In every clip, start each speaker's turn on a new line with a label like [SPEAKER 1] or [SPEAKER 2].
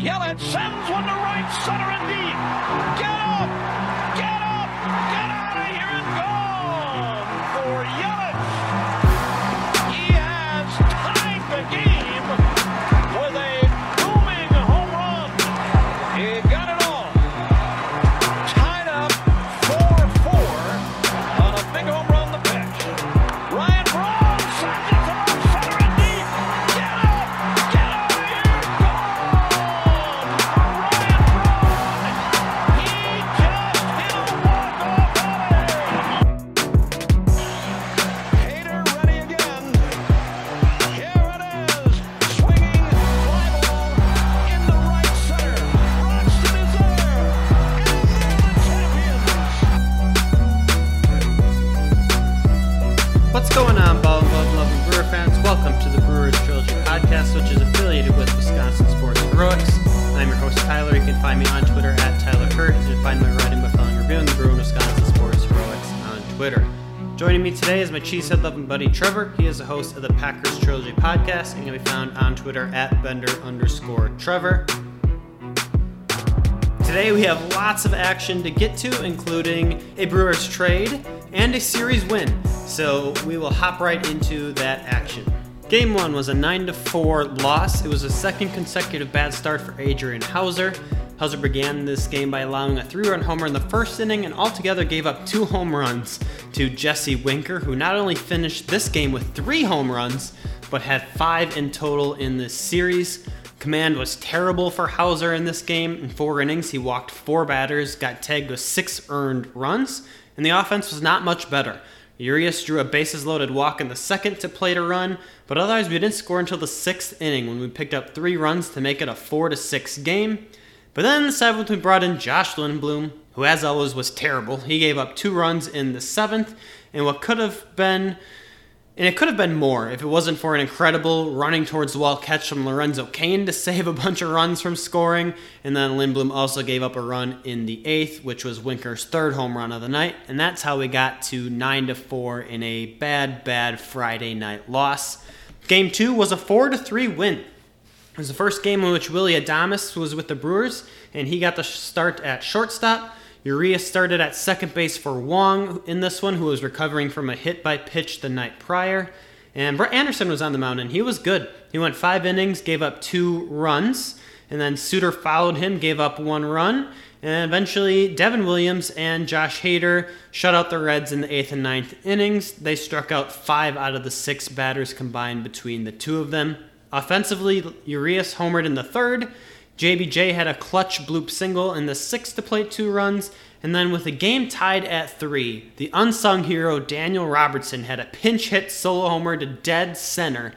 [SPEAKER 1] Yelich sends one to right center and deep. Get up!
[SPEAKER 2] I'm your host, Tyler. You can find me on Twitter at Tyler Hurt, and find my writing by following reviewing the Brewer and Wisconsin Sports Heroics on Twitter. Joining me today is my cheesehead loving buddy Trevor. He is the host of the Packers Trilogy podcast and can be found on Twitter at Bender underscore Trevor. Today we have lots of action to get to, including a Brewers trade and a series win. So we will hop right into that action. Game one was a 9 to 4 loss. It was a second consecutive bad start for Adrian Houser. Houser began this game by allowing a three run homer in the first inning and altogether gave up two home runs to Jesse Winker, who not only finished this game with three home runs, but had five in total in this series. Command was terrible for Houser in this game. In four innings, he walked four batters, got tagged with six earned runs, and the offense was not much better. Urias drew a bases loaded walk in the second to plate a run, but otherwise we didn't score until the sixth inning when we picked up three runs to make it a four to six game. But then in the seventh we brought in Josh Lindblom, who as always was terrible. He gave up two runs in the seventh, and what could have been and it could have been more if it wasn't for an incredible running towards the wall catch from Lorenzo Cain to save a bunch of runs from scoring. And then Lindblom also gave up a run in the eighth, which was Winker's third home run of the night. And that's how we got to 9 to 4 in a bad, bad Friday night loss. Game two was a 4 to 3 win. It was the first game in which Willie Adames was with the Brewers, and he got the start at shortstop. Urias started at second base for Wong in this one, who was recovering from a hit by pitch the night prior. And Brett Anderson was on the mound, and he was good. He went five innings, gave up two runs, and then Suter followed him, gave up one run. And eventually, Devin Williams and Josh Hader shut out the Reds in the eighth and ninth innings. They struck out five out of the six batters combined between the two of them. Offensively, Urias homered in the third. JBJ had a clutch bloop single in the sixth to plate two runs, and then with the game tied at three, the unsung hero Daniel Robertson had a pinch hit solo homer to dead center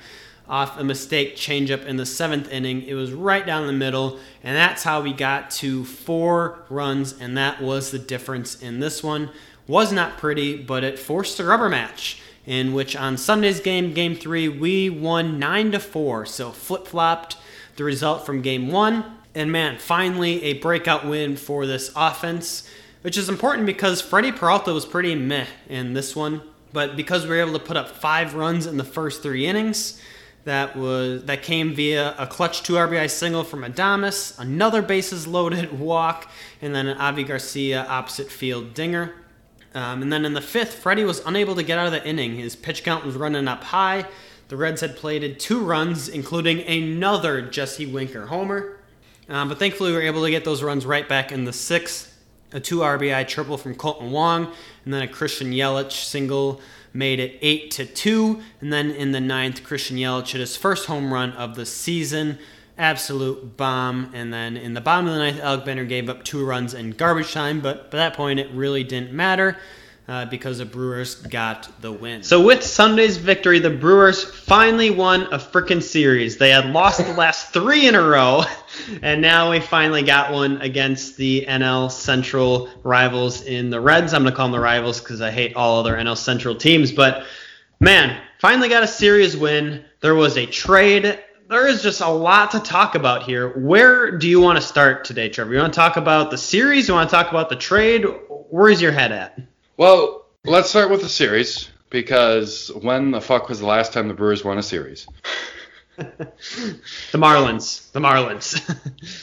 [SPEAKER 2] off a mistake changeup in the seventh inning. It was right down the middle, and that's how we got to four runs, and that was the difference in this one. Was not pretty, but it forced a rubber match in which on Sunday's game, game three, we won nine to four. So flip flopped the result from game one. And man, finally a breakout win for this offense, which is important because Freddie Peralta was pretty meh in this one. But because we were able to put up five runs in the first three innings, that was that came via a clutch two RBI single from Adames, another bases loaded walk, and then an Avi Garcia opposite field dinger. Um, and then in the fifth, Freddie was unable to get out of the inning. His pitch count was running up high. The Reds had plated two runs, including another Jesse Winker homer. Um, but thankfully, we were able to get those runs right back in the sixth. A two RBI triple from Kolten Wong, and then a Christian Yelich single made it eight to two. And then in the ninth, Christian Yelich hit his first home run of the season, absolute bomb. And then in the bottom of the ninth, Alec Bender gave up two runs in garbage time, but by that point, it really didn't matter uh, because the Brewers got the win. So with Sunday's victory, the Brewers finally won a freaking series. They had lost the last three in a row, and now we finally got one against the NL Central rivals in the Reds. I'm gonna call them the rivals because I hate all other NL Central teams, but man, finally got a series win. There was a trade. There is just a lot to talk about here. Where do you want to start today, Trevor? You want to talk about the series? You want to talk about the trade? Where's your head at?
[SPEAKER 3] Well, let's start with the series because when the fuck was the last time the Brewers won a series?
[SPEAKER 2] the Marlins. The Marlins.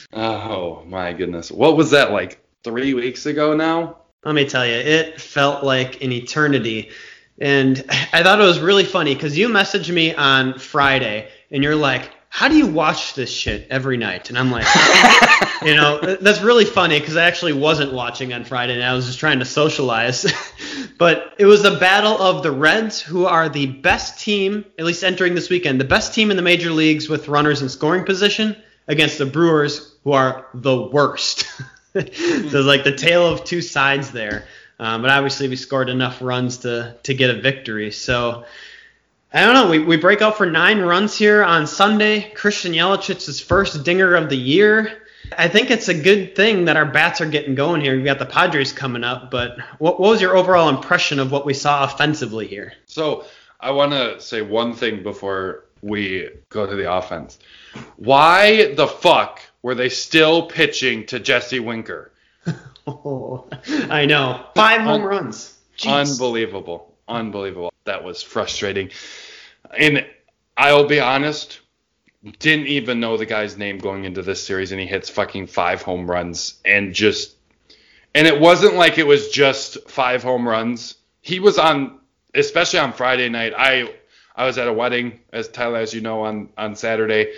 [SPEAKER 3] oh my goodness. What was that like three weeks ago now?
[SPEAKER 2] Let me tell you, it felt like an eternity. And I thought it was really funny because you messaged me on Friday and you're like, how do you watch this shit every night? And I'm like, you know, that's really funny because I actually wasn't watching on Friday and I was just trying to socialize. but it was a battle of the Reds, who are the best team, at least entering this weekend, the best team in the major leagues with runners in scoring position, against the Brewers, who are the worst. so it's like the tale of two sides there. Um, but obviously, we scored enough runs to to get a victory. So I don't know. We, we break out for nine runs here on Sunday. Christian Yelich's first dinger of the year. I think it's a good thing that our bats are getting going here. We've got the Padres coming up, but what, what was your overall impression of what we saw offensively here?
[SPEAKER 3] So I want to say one thing before we go to the offense. Why the fuck were they still pitching to Jesse Winker?
[SPEAKER 2] oh, I know. Five home runs.
[SPEAKER 3] Jeez. Unbelievable. Unbelievable. That was frustrating. And I'll be honest, didn't even know the guy's name going into this series, and he hits fucking five home runs and just. And it wasn't like it was just five home runs. He was on, especially on Friday night. I I was at a wedding, as Tyler, as you know, on on Saturday.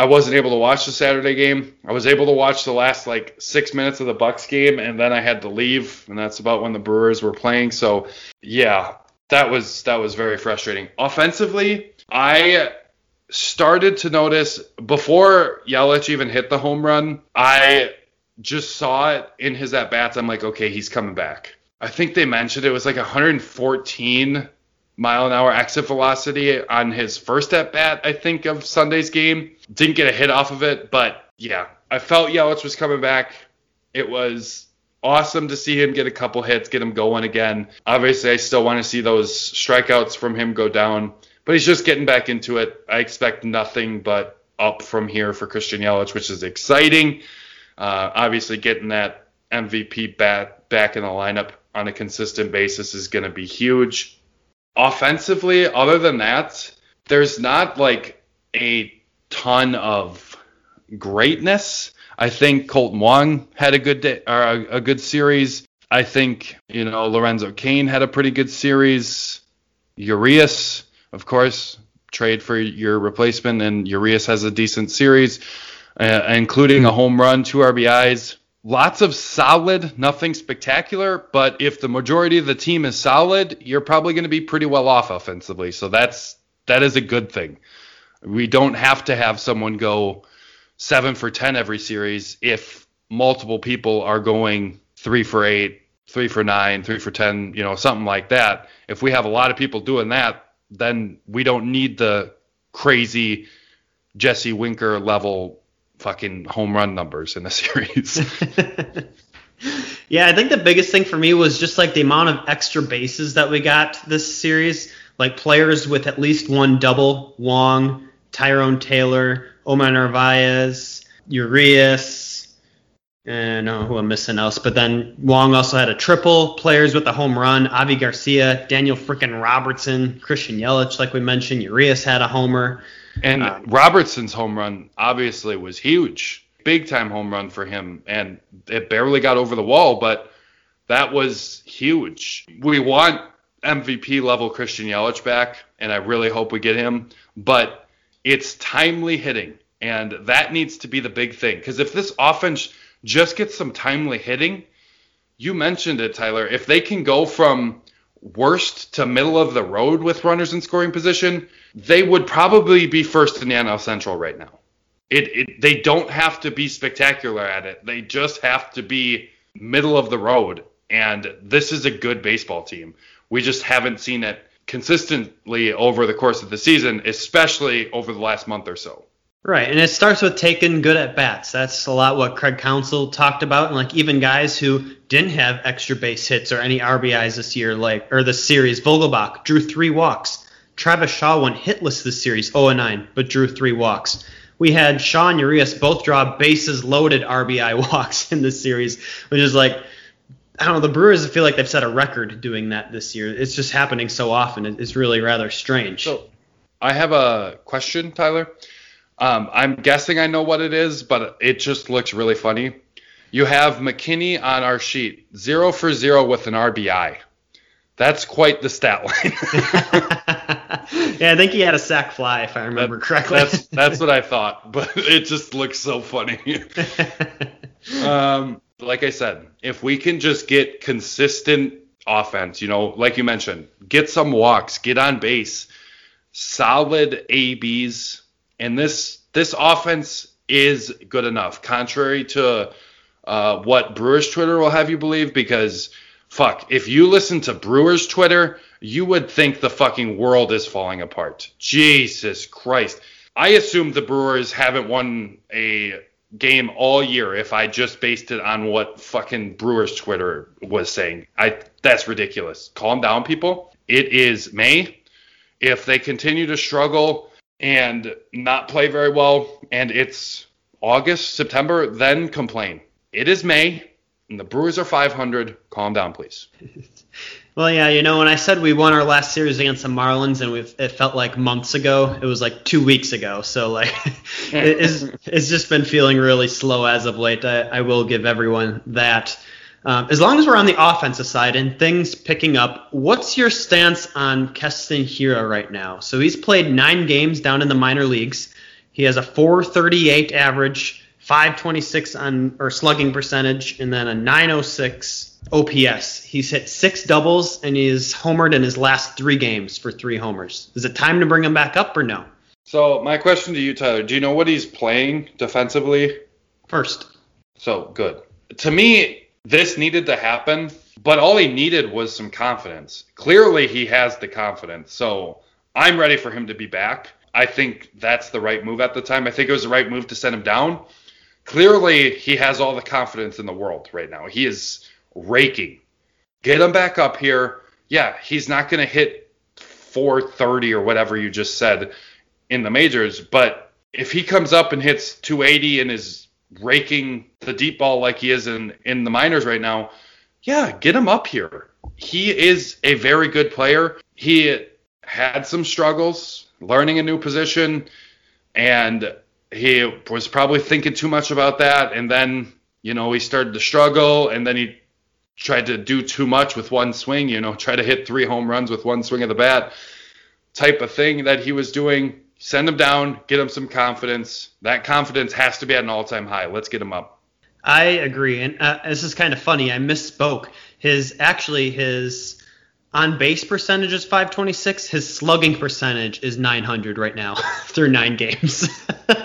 [SPEAKER 3] I wasn't able to watch the Saturday game. I was able to watch the last like six minutes of the Bucks game, and then I had to leave, and that's about when the Brewers were playing. So yeah, that was that was very frustrating. Offensively, I started to notice before Yelich even hit the home run, I just saw it in his at bats. I'm like, okay, he's coming back. I think they mentioned it was like 114 mile an hour exit velocity on his first at bat, I think, of Sunday's game. Didn't get a hit off of it, but yeah, I felt Yelich was coming back. It was awesome to see him get a couple hits, get him going again. Obviously, I still want to see those strikeouts from him go down, but he's just getting back into it. I expect nothing but up from here for Christian Yelich, which is exciting. Uh, obviously, getting that MVP bat back in the lineup on a consistent basis is going to be huge offensively, other than that, there's not like a ton of greatness. I think Kolten Wong had a good day, or a, a good series. I think you know Lorenzo Cain had a pretty good series. Urias, of course, trade for your replacement, and Urias has a decent series, uh, including a home run, two RBIs lots of solid, nothing spectacular, but if the majority of the team is solid, you're probably going to be pretty well off offensively. So that's that is a good thing. We don't have to have someone go 7 for 10 every series if multiple people are going 3 for 8, 3 for 9, 3 for 10, you know, something like that. If we have a lot of people doing that, then we don't need the crazy Jesse Winker level fucking home run numbers in the series.
[SPEAKER 2] yeah, I think the biggest thing for me was just like the amount of extra bases that we got this series. Like players with at least one double, Wong, Tyrone Taylor, Omar Narvaez, Urias, don't oh, know who I'm missing else. But then Wong also had a triple. Players with a home run: Avi Garcia, Daniel frickin' Robertson, Christian Yelich, like we mentioned. Urias had a homer.
[SPEAKER 3] And um, Robertson's home run obviously was huge. Big time home run for him. And it barely got over the wall, but that was huge. We want MVP level Christian Yelich back, and I really hope we get him. But it's timely hitting, and that needs to be the big thing. Because if this offense just gets some timely hitting, you mentioned it, Tyler. If they can go from worst to middle of the road with runners in scoring position, they would probably be first in the NL Central right now. It, it they don't have to be spectacular at it. They just have to be middle of the road. And this is a good baseball team. We just haven't seen it consistently over the course of the season, especially over the last month or so.
[SPEAKER 2] Right, and it starts with taking good at bats. That's a lot what Craig Counsell talked about, and like even guys who didn't have extra base hits or any RBIs this year, like or the series, Vogelbach drew three walks. Travis Shaw went hitless this series, 0 9, but drew three walks. We had Shaw and Urias both draw bases loaded RBI walks in this series, which is like I don't know. The Brewers feel like they've set a record doing that this year. It's just happening so often. It's really rather strange.
[SPEAKER 3] So I have a question, Tyler. Um, I'm guessing I know what it is, but it just looks really funny. You have McKinney on our sheet, zero for zero with an RBI. That's quite the stat line.
[SPEAKER 2] yeah, I think he had a sac fly, if I remember
[SPEAKER 3] That-
[SPEAKER 2] correctly.
[SPEAKER 3] That's that's what I thought, but it just looks so funny. um, like I said, if we can just get consistent offense, you know, like you mentioned, get some walks, get on base, solid ABs, and this this offense is good enough. Contrary to uh, what Brewers Twitter will have you believe, because fuck, if you listen to Brewers Twitter, you would think the fucking world is falling apart. Jesus Christ. I assume the Brewers haven't won a game all year if I just based it on what fucking Brewers Twitter was saying. I that's ridiculous. Calm down, people. It is May. If they continue to struggle and not play very well and it's August, September, then complain. It is May and the Brewers are 500. Calm down, please.
[SPEAKER 2] Well, yeah, you know, when I said we won our last series against the Marlins, and it felt like months ago, it was like two weeks ago. So, like, it is, it's just been feeling really slow as of late. I, I will give everyone that. Um, as long as we're on the offensive side and things picking up, what's your stance on Keston Hiura right now? So he's played nine games down in the minor leagues. He has a 438 average, 526 on or slugging percentage, and then a 906 OPS. He's hit six doubles and he's homered in his last three games for three homers. Is it time to bring him back up or no?
[SPEAKER 3] So, my question to you, Tyler, do you know what he's playing defensively?
[SPEAKER 2] First.
[SPEAKER 3] So good. To me, this needed to happen, but all he needed was some confidence. Clearly, he has the confidence. So I'm ready for him to be back. I think that's the right move at the time. I think it was the right move to send him down. Clearly, he has all the confidence in the world right now. He is raking. Get him back up here. Yeah, he's not going to hit 430 or whatever you just said in the majors, but if he comes up and hits 280 and is raking the deep ball like he is in in the minors right now, yeah, get him up here. He is a very good player. He had some struggles learning a new position and he was probably thinking too much about that and then, you know, he started to struggle and then he tried to do too much with one swing, you know, try to hit three home runs with one swing of the bat type of thing that he was doing. Send him down, get him some confidence. That confidence has to be at an all-time high. Let's get him up.
[SPEAKER 2] I agree, and uh, this is kind of funny. I misspoke. His actually his on base percentage is 526. His slugging percentage is 900 right now through nine games.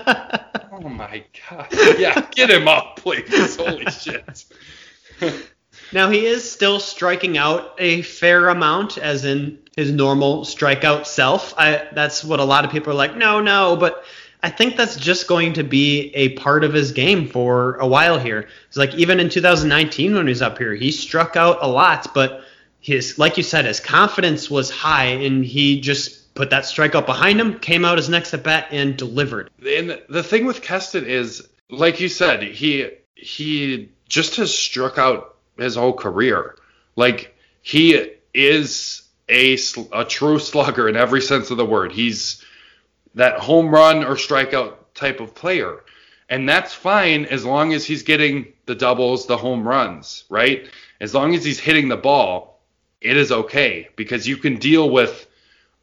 [SPEAKER 3] Oh my god. Yeah, get him up, please. Holy shit.
[SPEAKER 2] now he is still striking out a fair amount, as in his normal strikeout self. I that's what a lot of people are like. No, no, but I think that's just going to be a part of his game for a while here. It's like even in 2019 when he was up here, he struck out a lot, but his like you said, his confidence was high, and he just put that strikeout behind him, came out his next at bat, and delivered.
[SPEAKER 3] And the thing with Keston is, like you said, he he just has struck out his whole career. Like he is a a true slugger in every sense of the word. He's that home run or strikeout type of player. And that's fine as long as he's getting the doubles, the home runs, right? As long as he's hitting the ball, it is okay because you can deal with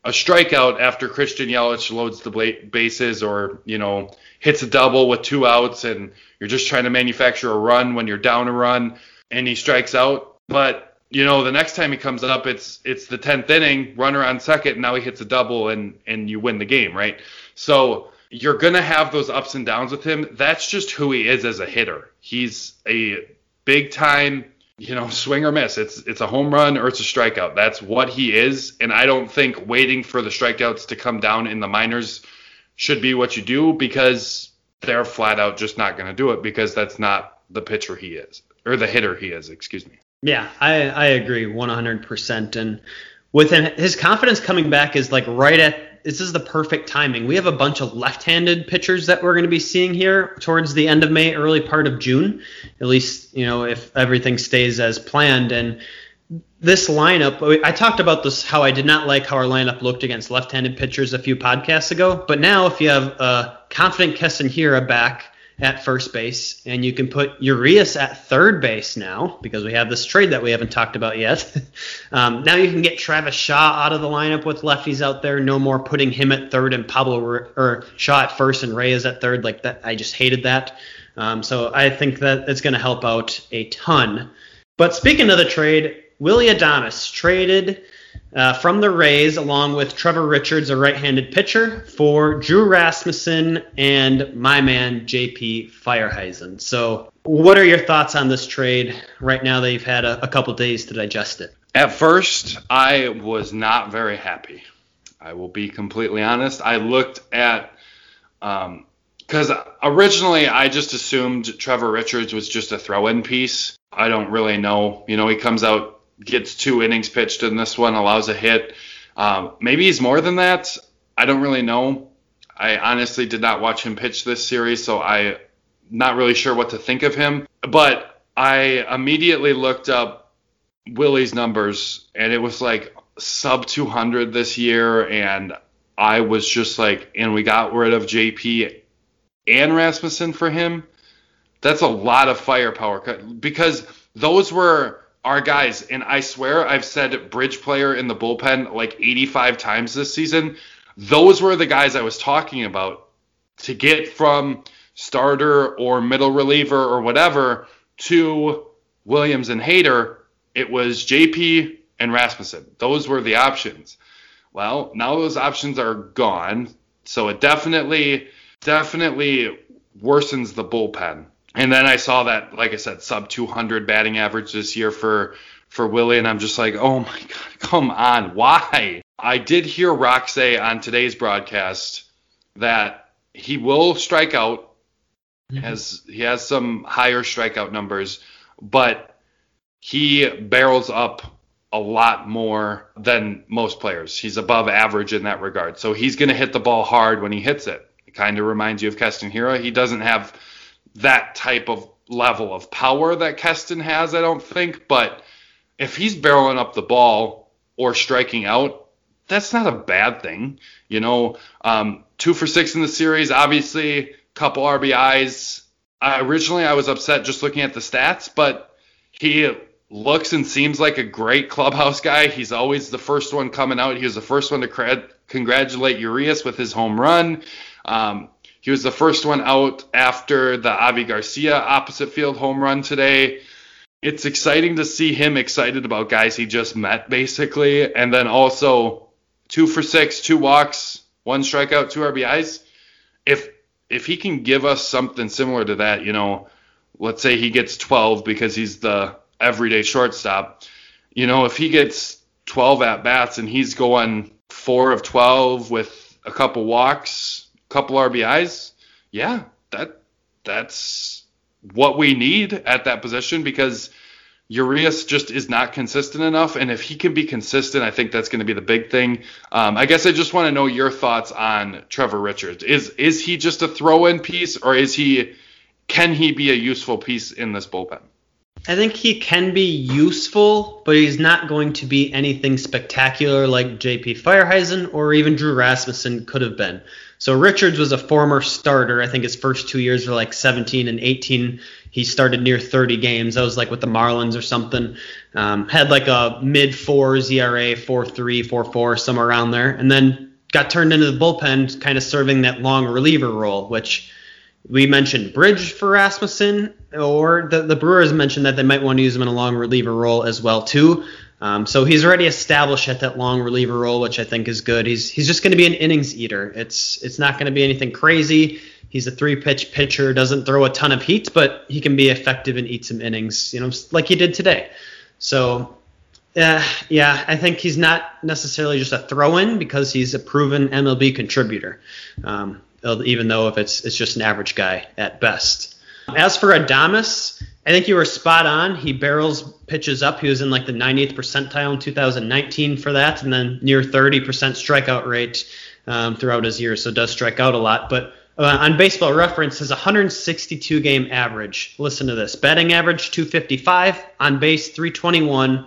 [SPEAKER 3] a strikeout after Christian Yelich loads the bases or, you know, hits a double with two outs and you're just trying to manufacture a run when you're down a run and he strikes out. But, you know, the next time he comes up, it's it's the 10th inning, runner on second, and now he hits a double and and you win the game, right? So you're to have those ups and downs with him. That's just who he is as a hitter. He's a big time you know, swing or miss. It's it's a home run or it's a strikeout. That's what he is, and I don't think waiting for the strikeouts to come down in the minors should be what you do because they're flat out just not to do it because that's not the pitcher he is or the hitter he is. Excuse me.
[SPEAKER 2] Yeah, I, I agree 100%. And with him, his confidence coming back is like right at this is the perfect timing. We have a bunch of left-handed pitchers that we're going to be seeing here towards the end of May, early part of June, at least you know if everything stays as planned. And this lineup, I talked about this how I did not like how our lineup looked against left-handed pitchers a few podcasts ago. But now, if you have a confident Keston Hiura back at first base, and you can put Urias at third base now because we have this trade that we haven't talked about yet. um, now you can get Travis Shaw out of the lineup with lefties out there. No more putting him at third and Pablo or Shaw at first and Reyes at third. Like that, I just hated that. Um, so I think that it's going to help out a ton. But speaking of the trade, Willie Adames traded uh, from the Rays, along with Trevor Richards, a right-handed pitcher, for Drew Rasmussen and my man JP Feyereisen. So, what are your thoughts on this trade right now that you've had a, a couple days to digest it?
[SPEAKER 3] At first, I was not very happy. I will be completely honest. I looked at because um, originally I just assumed Trevor Richards was just a throw-in piece. I don't really know. You know, he comes out gets two innings pitched in this one, allows a hit. Um, maybe he's more than that. I don't really know. I honestly did not watch him pitch this series, so I not really sure what to think of him. But I immediately looked up Willie's numbers, and it was like sub 200 this year, and I was just like, and we got rid of JP and Rasmussen for him. That's a lot of firepower because those were our guys, and I swear I've said bridge player in the bullpen like 85 times this season. Those were the guys I was talking about to get from starter or middle reliever or whatever to Williams and Hader. It was JP and Rasmussen. Those were the options. Well, now those options are gone, so it definitely, definitely worsens the bullpen. And then I saw that, like I said, sub 200 batting average this year for for Willy, and I'm just like, oh my god, come on, why? I did hear Rock say on today's broadcast that he will strike out, mm-hmm. as he has some higher strikeout numbers, but he barrels up a lot more than most players. He's above average in that regard. So he's going to hit the ball hard when he hits it. It kind of reminds you of Keston Hiura. He doesn't have that type of level of power that Keston has, I don't think. But if he's barreling up the ball or striking out, that's not a bad thing. You know, um, two for six in the series, obviously, couple RBIs. I, originally, I was upset just looking at the stats, but he looks and seems like a great clubhouse guy. He's always the first one coming out. He was the first one to cred- congratulate Urias with his home run. Um, he was the first one out after the Avi Garcia opposite field home run today. It's exciting to see him excited about guys he just met, basically. And then also two for six, two walks, one strikeout, two RBIs. If if he can give us something similar to that, you know, let's say he gets 12 because he's the everyday shortstop. You know, if he gets 12 at bats and he's going four of 12 with a couple walks, couple RBIs, yeah, that that's what we need at that position because Urias just is not consistent enough. And if he can be consistent, I think that's going to be the big thing. Um, I guess I just want to know your thoughts on Trevor Richards. Is is he just a throw-in piece, or is he can he be a useful piece in this bullpen?
[SPEAKER 2] I think he can be useful, but he's not going to be anything spectacular like JP Feyereisen or even Drew Rasmussen could have been. So Richards was a former starter. I think his first two years were like 17 and 18. He started near 30 games. That was like with the Marlins or something. Um, had like a mid fours ERA, 4.3, 4.4, somewhere around there, and then got turned into the bullpen, kind of serving that long reliever role, which we mentioned Bridge for Rasmussen, or the, the Brewers mentioned that they might want to use him in a long reliever role as well too. Um, so he's already established at that long reliever role, which I think is good. He's he's just going to be an innings eater. It's it's not going to be anything crazy. He's a three pitch pitcher, doesn't throw a ton of heat, but he can be effective and eat some innings, you know, like he did today. So uh, yeah, I think he's not necessarily just a throw in because he's a proven MLB contributor. Um, even though if it's it's just an average guy at best. As for Adames, I think you were spot on. He barrels pitches up. He was in like the 98th percentile in 2019 for that, and then near 30% strikeout rate um, throughout his year. So does strike out a lot. But uh, on Baseball Reference, his 162 game average. Listen to this: batting average 255, on base 321,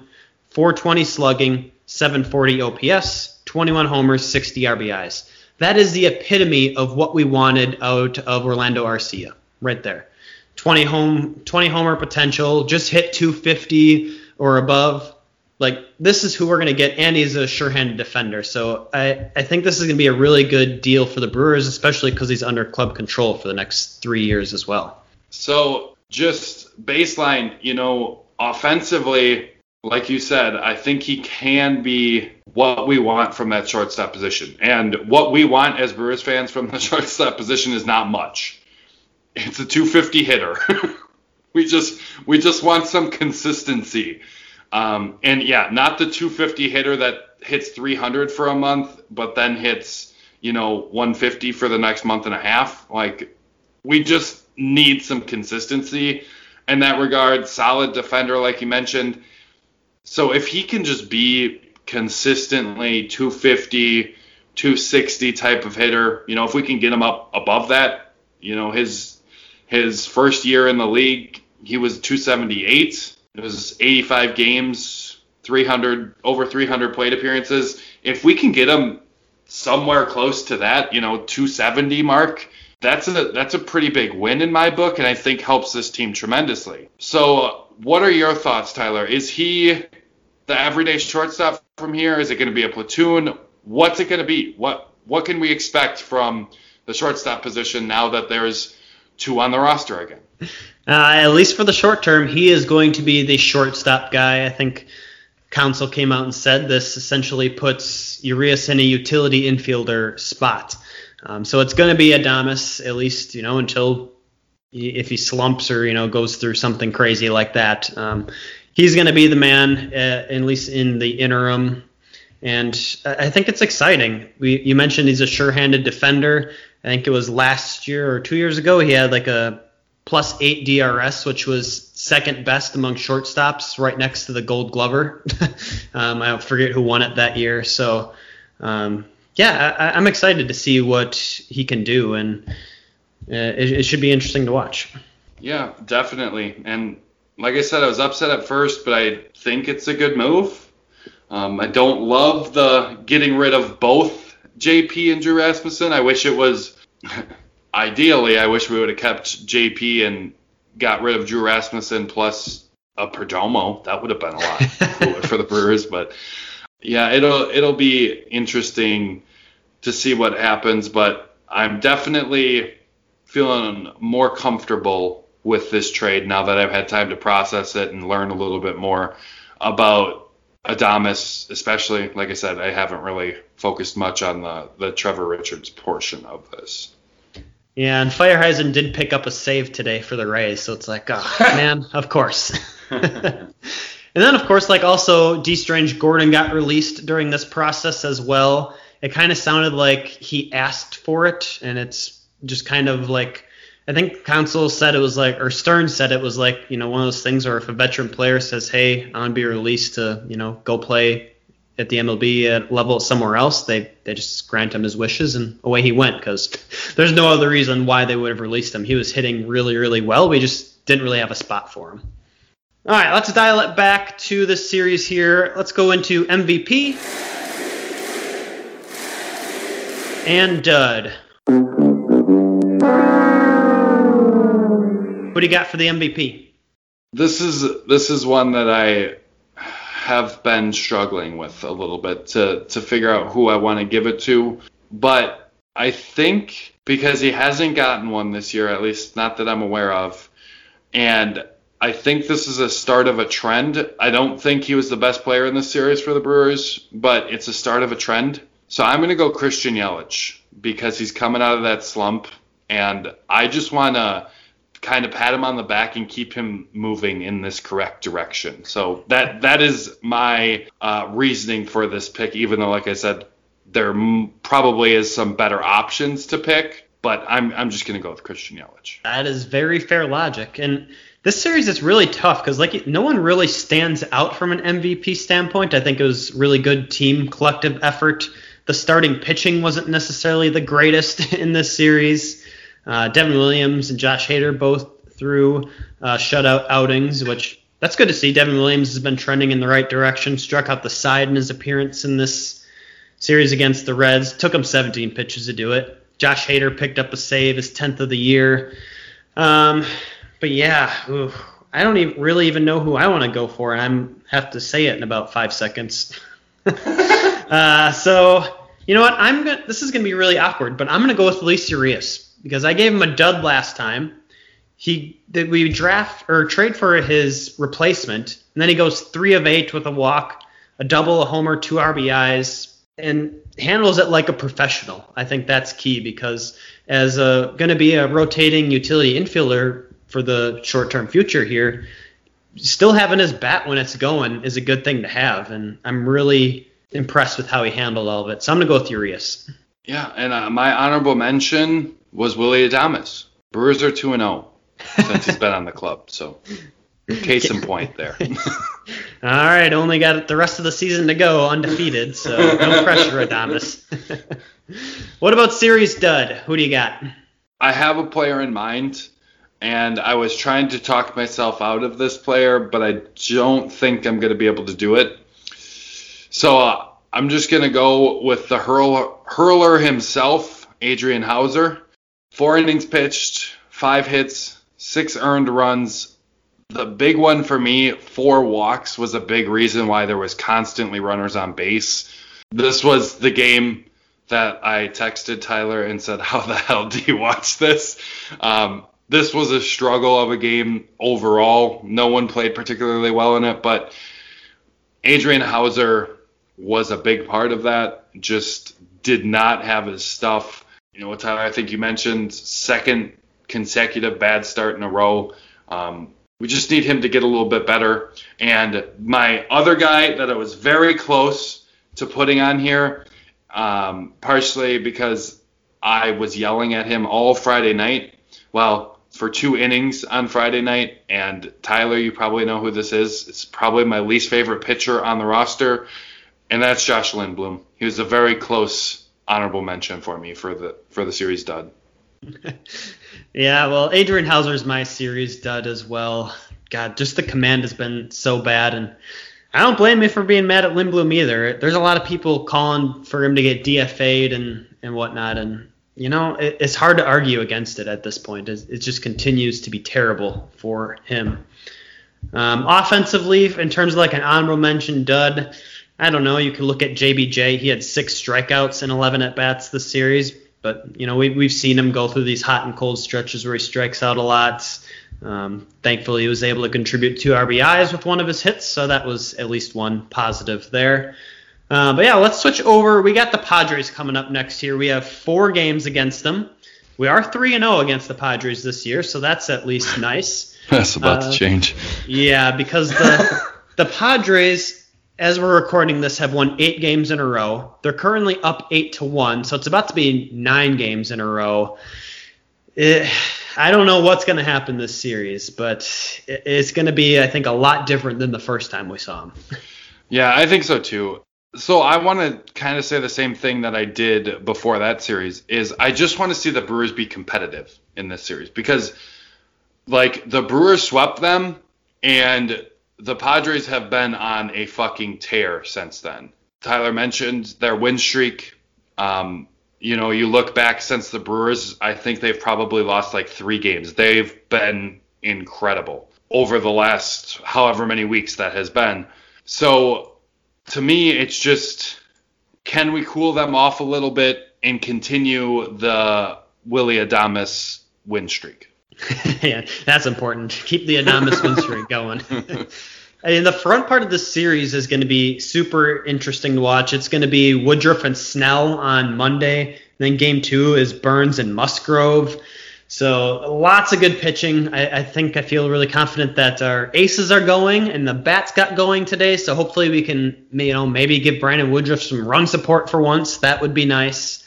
[SPEAKER 2] 420 slugging, 740 OPS, 21 homers, 60 RBIs. That is the epitome of what we wanted out of Orlando Arcia, right there. 20 home, 20 homer potential, just hit 250 or above. Like this is who we're going to get, and he's a sure-handed defender. So I, I think this is going to be a really good deal for the Brewers, especially because he's under club control for the next three years as well.
[SPEAKER 3] So just baseline, you know, offensively, like you said, I think he can be what we want from that shortstop position. And what we want as Brewers fans from the shortstop position is not much. It's a 250 hitter. we just we just want some consistency. Um, and yeah, not the 250 hitter that hits 300 for a month, but then hits you know 150 for the next month and a half. Like we just need some consistency in that regard. Solid defender, like you mentioned. So if he can just be consistently 250, 260 type of hitter, you know, if we can get him up above that, you know, his his first year in the league, he was 278. It was 85 games, 300 over 300 plate appearances. If we can get him somewhere close to that, you know, 270 mark, that's a that's a pretty big win in my book, and I think helps this team tremendously. So, what are your thoughts, Tyler? Is he the everyday shortstop from here? Is it going to be a platoon? What's it going to be? What what can we expect from the shortstop position now that there's two on the roster again?
[SPEAKER 2] Uh, at least for the short term, he is going to be the shortstop guy. I think Counsell came out and said this essentially puts Urias in a utility infielder spot. Um, so it's going to be Adames, at least, you know, until if he slumps or, you know, goes through something crazy like that. Um, he's going to be the man, uh, at least in the interim. And I think it's exciting. We, you mentioned he's a sure-handed defender. I think it was last year or two years ago he had like a plus eight DRS, which was second best among shortstops, right next to the Gold Glover. um, I forget who won it that year. So um, yeah, I, am excited to see what he can do, and uh, it, it, should be interesting to watch.
[SPEAKER 3] Yeah, definitely. And like I said, I was upset at first, but I think it's a good move. Um, I don't love the getting rid of both JP and Drew Rasmussen. I wish it was. ideally, I wish we would have kept JP and got rid of Drew Rasmussen plus a Perdomo. That would have been a lot cooler for the Brewers, but yeah, it'll it'll be interesting to see what happens, but I'm definitely feeling more comfortable with this trade now that I've had time to process it and learn a little bit more about Adames, especially. Like I said, I haven't really focused much on the, the Trevor Richards portion of this.
[SPEAKER 2] Yeah, and Feyereisen did pick up a save today for the Rays, so it's like, oh man, of course. And then, of course, like also Dee Strange-Gordon got released during this process as well. It kind of sounded like he asked for it, and it's just kind of like I think Counsell said it was like, or Stern said it was like, you know, one of those things where if a veteran player says, "Hey, I want to be released to, you know, go play at the MLB level somewhere else," they they just grant him his wishes, and away he went. Because there's no other reason why they would have released him. He was hitting really, really well. We just didn't really have a spot for him. All right, let's dial it back to the series here. Let's go into MVP and Dud. What do you got for the MVP?
[SPEAKER 3] This is this is one that I have been struggling with a little bit to to figure out who I want to give it to, but I think because he hasn't gotten one this year, at least not that I'm aware of, and I think this is a start of a trend. I don't think he was the best player in the series for the Brewers, but it's a start of a trend. So I'm going to go Christian Yelich because he's coming out of that slump, and I just want to kind of pat him on the back and keep him moving in this correct direction. So that that is my uh, reasoning for this pick. Even though, like I said, there m- probably is some better options to pick, but I'm I'm just to go with Christian Yelich.
[SPEAKER 2] That is very fair logic, and this series is really tough because like no one really stands out from an MVP standpoint. I think it was really good team collective effort. The starting pitching wasn't necessarily the greatest in this series. Uh, Devin Williams and Josh Hader both threw uh, shutout outings, which that's good to see. Devin Williams has been trending in the right direction. Struck out the side in his appearance in this series against the Reds. Took him 17 pitches to do it. Josh Hader picked up a save, his 10th of the year. Um, but yeah, ooh, I don't even really even know who I want to go for, and I'm have to say it in about five seconds. uh, so you know what? I'm gonna. This is gonna be really awkward, but I'm gonna go with Luis Urias because I gave him a dud last time. He did we draft or trade for his replacement, and then he goes three of eight with a walk, a double, a homer, two RBIs, and handles it like a professional. I think that's key because as a going to be a rotating utility infielder for the short-term future here, still having his bat when it's going is a good thing to have, and I'm really impressed with how he handled all of it. So I'm gonna go with Urias.
[SPEAKER 3] Yeah, and uh, my honorable mention was Willie Adames. Brewers are two and zero since he's been on the club. So case in point there.
[SPEAKER 2] All right, only got the rest of the season to go undefeated, so no pressure, Adames. what about series dud? Who do you got?
[SPEAKER 3] I have a player in mind, and I was trying to talk myself out of this player, but I don't think I'm going to be able to do it. So uh, I'm just going to go with the hurler, hurler himself, Adrian Houser. Four innings pitched, five hits, six earned runs. The big one for me, four walks, was a big reason why there was constantly runners on base. This was the game that I texted Tyler and said, "How the hell do you watch this?" Um, this was a struggle of a game overall. No one played particularly well in it, but Adrian Houser was a big part of that. Just did not have his stuff. You know, Tyler, I think you mentioned second consecutive bad start in a row. Um, we just need him to get a little bit better. And my other guy that I was very close to putting on here, um, partially because I was yelling at him all Friday night. Well, for two innings on Friday night. And Tyler, you probably know who this is. It's probably my least favorite pitcher on the roster, and that's Josh Lindblom. He was a very close honorable mention for me for the for the series dud.
[SPEAKER 2] yeah, well, Adrian Houser's my series dud as well. God, just the command has been so bad, and I don't blame you for being mad at Lindblom either. There's a lot of people calling for him to get DFA'd and and whatnot, and you know it, it's hard to argue against it at this point. It, it just continues to be terrible for him. Um, offensively, in terms of like an honorable mention dud, I don't know. You could look at JBJ. He had six strikeouts and 11 at bats this series, but you know we, we've seen him go through these hot and cold stretches where he strikes out a lot. Um, thankfully, he was able to contribute two RBIs with one of his hits, so that was at least one positive there. Uh, but yeah, let's switch over. We got the Padres coming up next year. We have four games against them. We are three and zero against the Padres this year, so that's at least nice.
[SPEAKER 3] That's about
[SPEAKER 2] Uh,
[SPEAKER 3] to change.
[SPEAKER 2] Yeah, because the the Padres, as we're recording this, have won eight games in a row. They're currently up eight to one, so it's about to be nine games in a row. Eh, I don't know what's going to happen this series, but it- it's going to be, I think, a lot different than the first time we saw them.
[SPEAKER 3] Yeah, I think so too. So I want to kind of say the same thing that I did before that series is I just want to see the Brewers be competitive in this series because like the Brewers swept them and the Padres have been on a fucking tear since then. Tyler mentioned their win streak. Um, you know, you look back since the Brewers, I think they've probably lost like three games. They've been incredible over the last however many weeks that has been. So to me, it's just can we cool them off a little bit and continue the Willie Adames win streak?
[SPEAKER 2] yeah, that's important. Keep the anonymous win streak going. Mean, the front part of the series is going to be super interesting to watch. It's going to be Woodruff and Snell on Monday. And then game two is Burnes and Musgrove. So lots of good pitching. I, I think I feel really confident that our aces are going and the bats got going today. So hopefully we can, you know, maybe give Brandon Woodruff some run support for once. That would be nice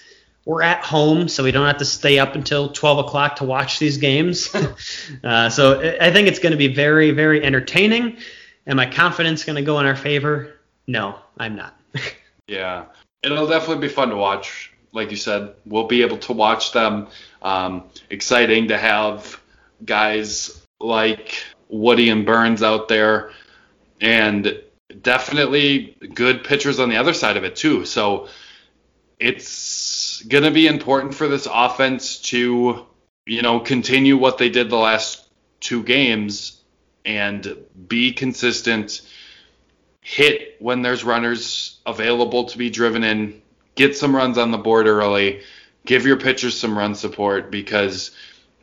[SPEAKER 2] we're at home, so we don't have to stay up until 12 o'clock to watch these games. uh, so I- I think it's going to be very, very entertaining. Am my confidence going to go in our favor? No, I'm not.
[SPEAKER 3] Yeah, it'll definitely be fun to watch. Like you said, we'll be able to watch them. Um, exciting to have guys like Woody and Burnes out there, and definitely good pitchers on the other side of it too. So it's going to be important for this offense to, you know, continue what they did the last two games and be consistent, hit when there's runners available to be driven in, get some runs on the board early, give your pitchers some run support because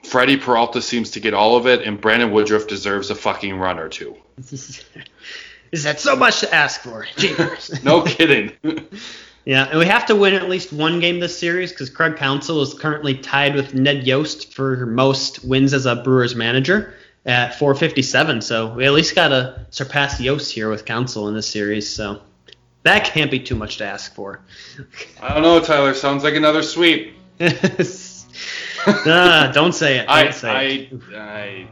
[SPEAKER 3] Freddie Peralta seems to get all of it, and Brandon Woodruff deserves a fucking run or two.
[SPEAKER 2] Is that so much to ask for?
[SPEAKER 3] No kidding.
[SPEAKER 2] Yeah, and we have to win at least one game this series because Craig Counsell is currently tied with Ned Yost for most wins as a Brewers manager at 457. So we at least got to surpass Yost here with Counsell in this series. So that can't be too much to ask for.
[SPEAKER 3] I don't know, Tyler. Sounds like another sweep.
[SPEAKER 2] nah, don't say it. Don't
[SPEAKER 3] I,
[SPEAKER 2] say it.
[SPEAKER 3] I, I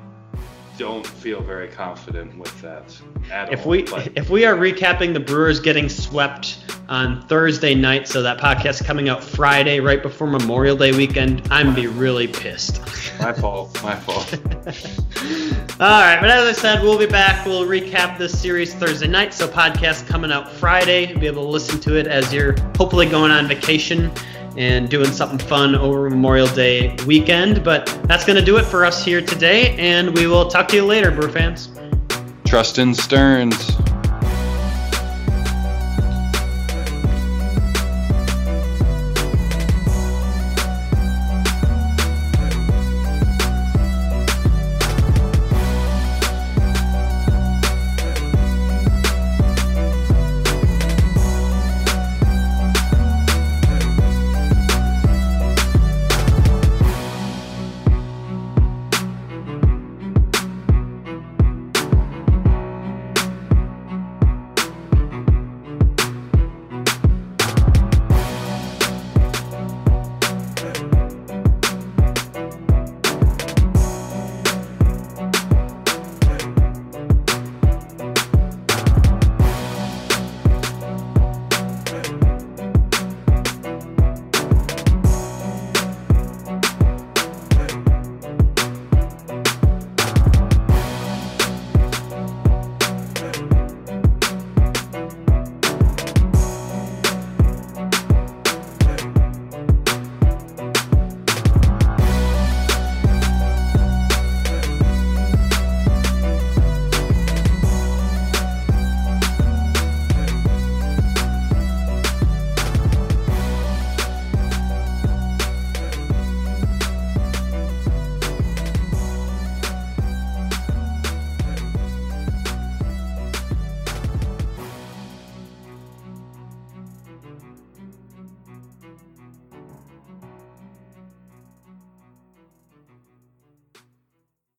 [SPEAKER 3] don't feel very confident with that at
[SPEAKER 2] If
[SPEAKER 3] all.
[SPEAKER 2] we
[SPEAKER 3] but
[SPEAKER 2] if we are recapping the Brewers getting swept on Thursday night, so that podcast coming out Friday right before Memorial Day weekend, I'm gonna be really pissed.
[SPEAKER 3] my fault. My fault.
[SPEAKER 2] All right, but as I said, we'll be back. We'll recap this series Thursday night. So podcast coming out Friday. You'll be able to listen to it as you're hopefully going on vacation and doing something fun over Memorial Day weekend. But that's gonna do it for us here today, and we will talk to you later, Brew fans.
[SPEAKER 3] Trust in Stearns.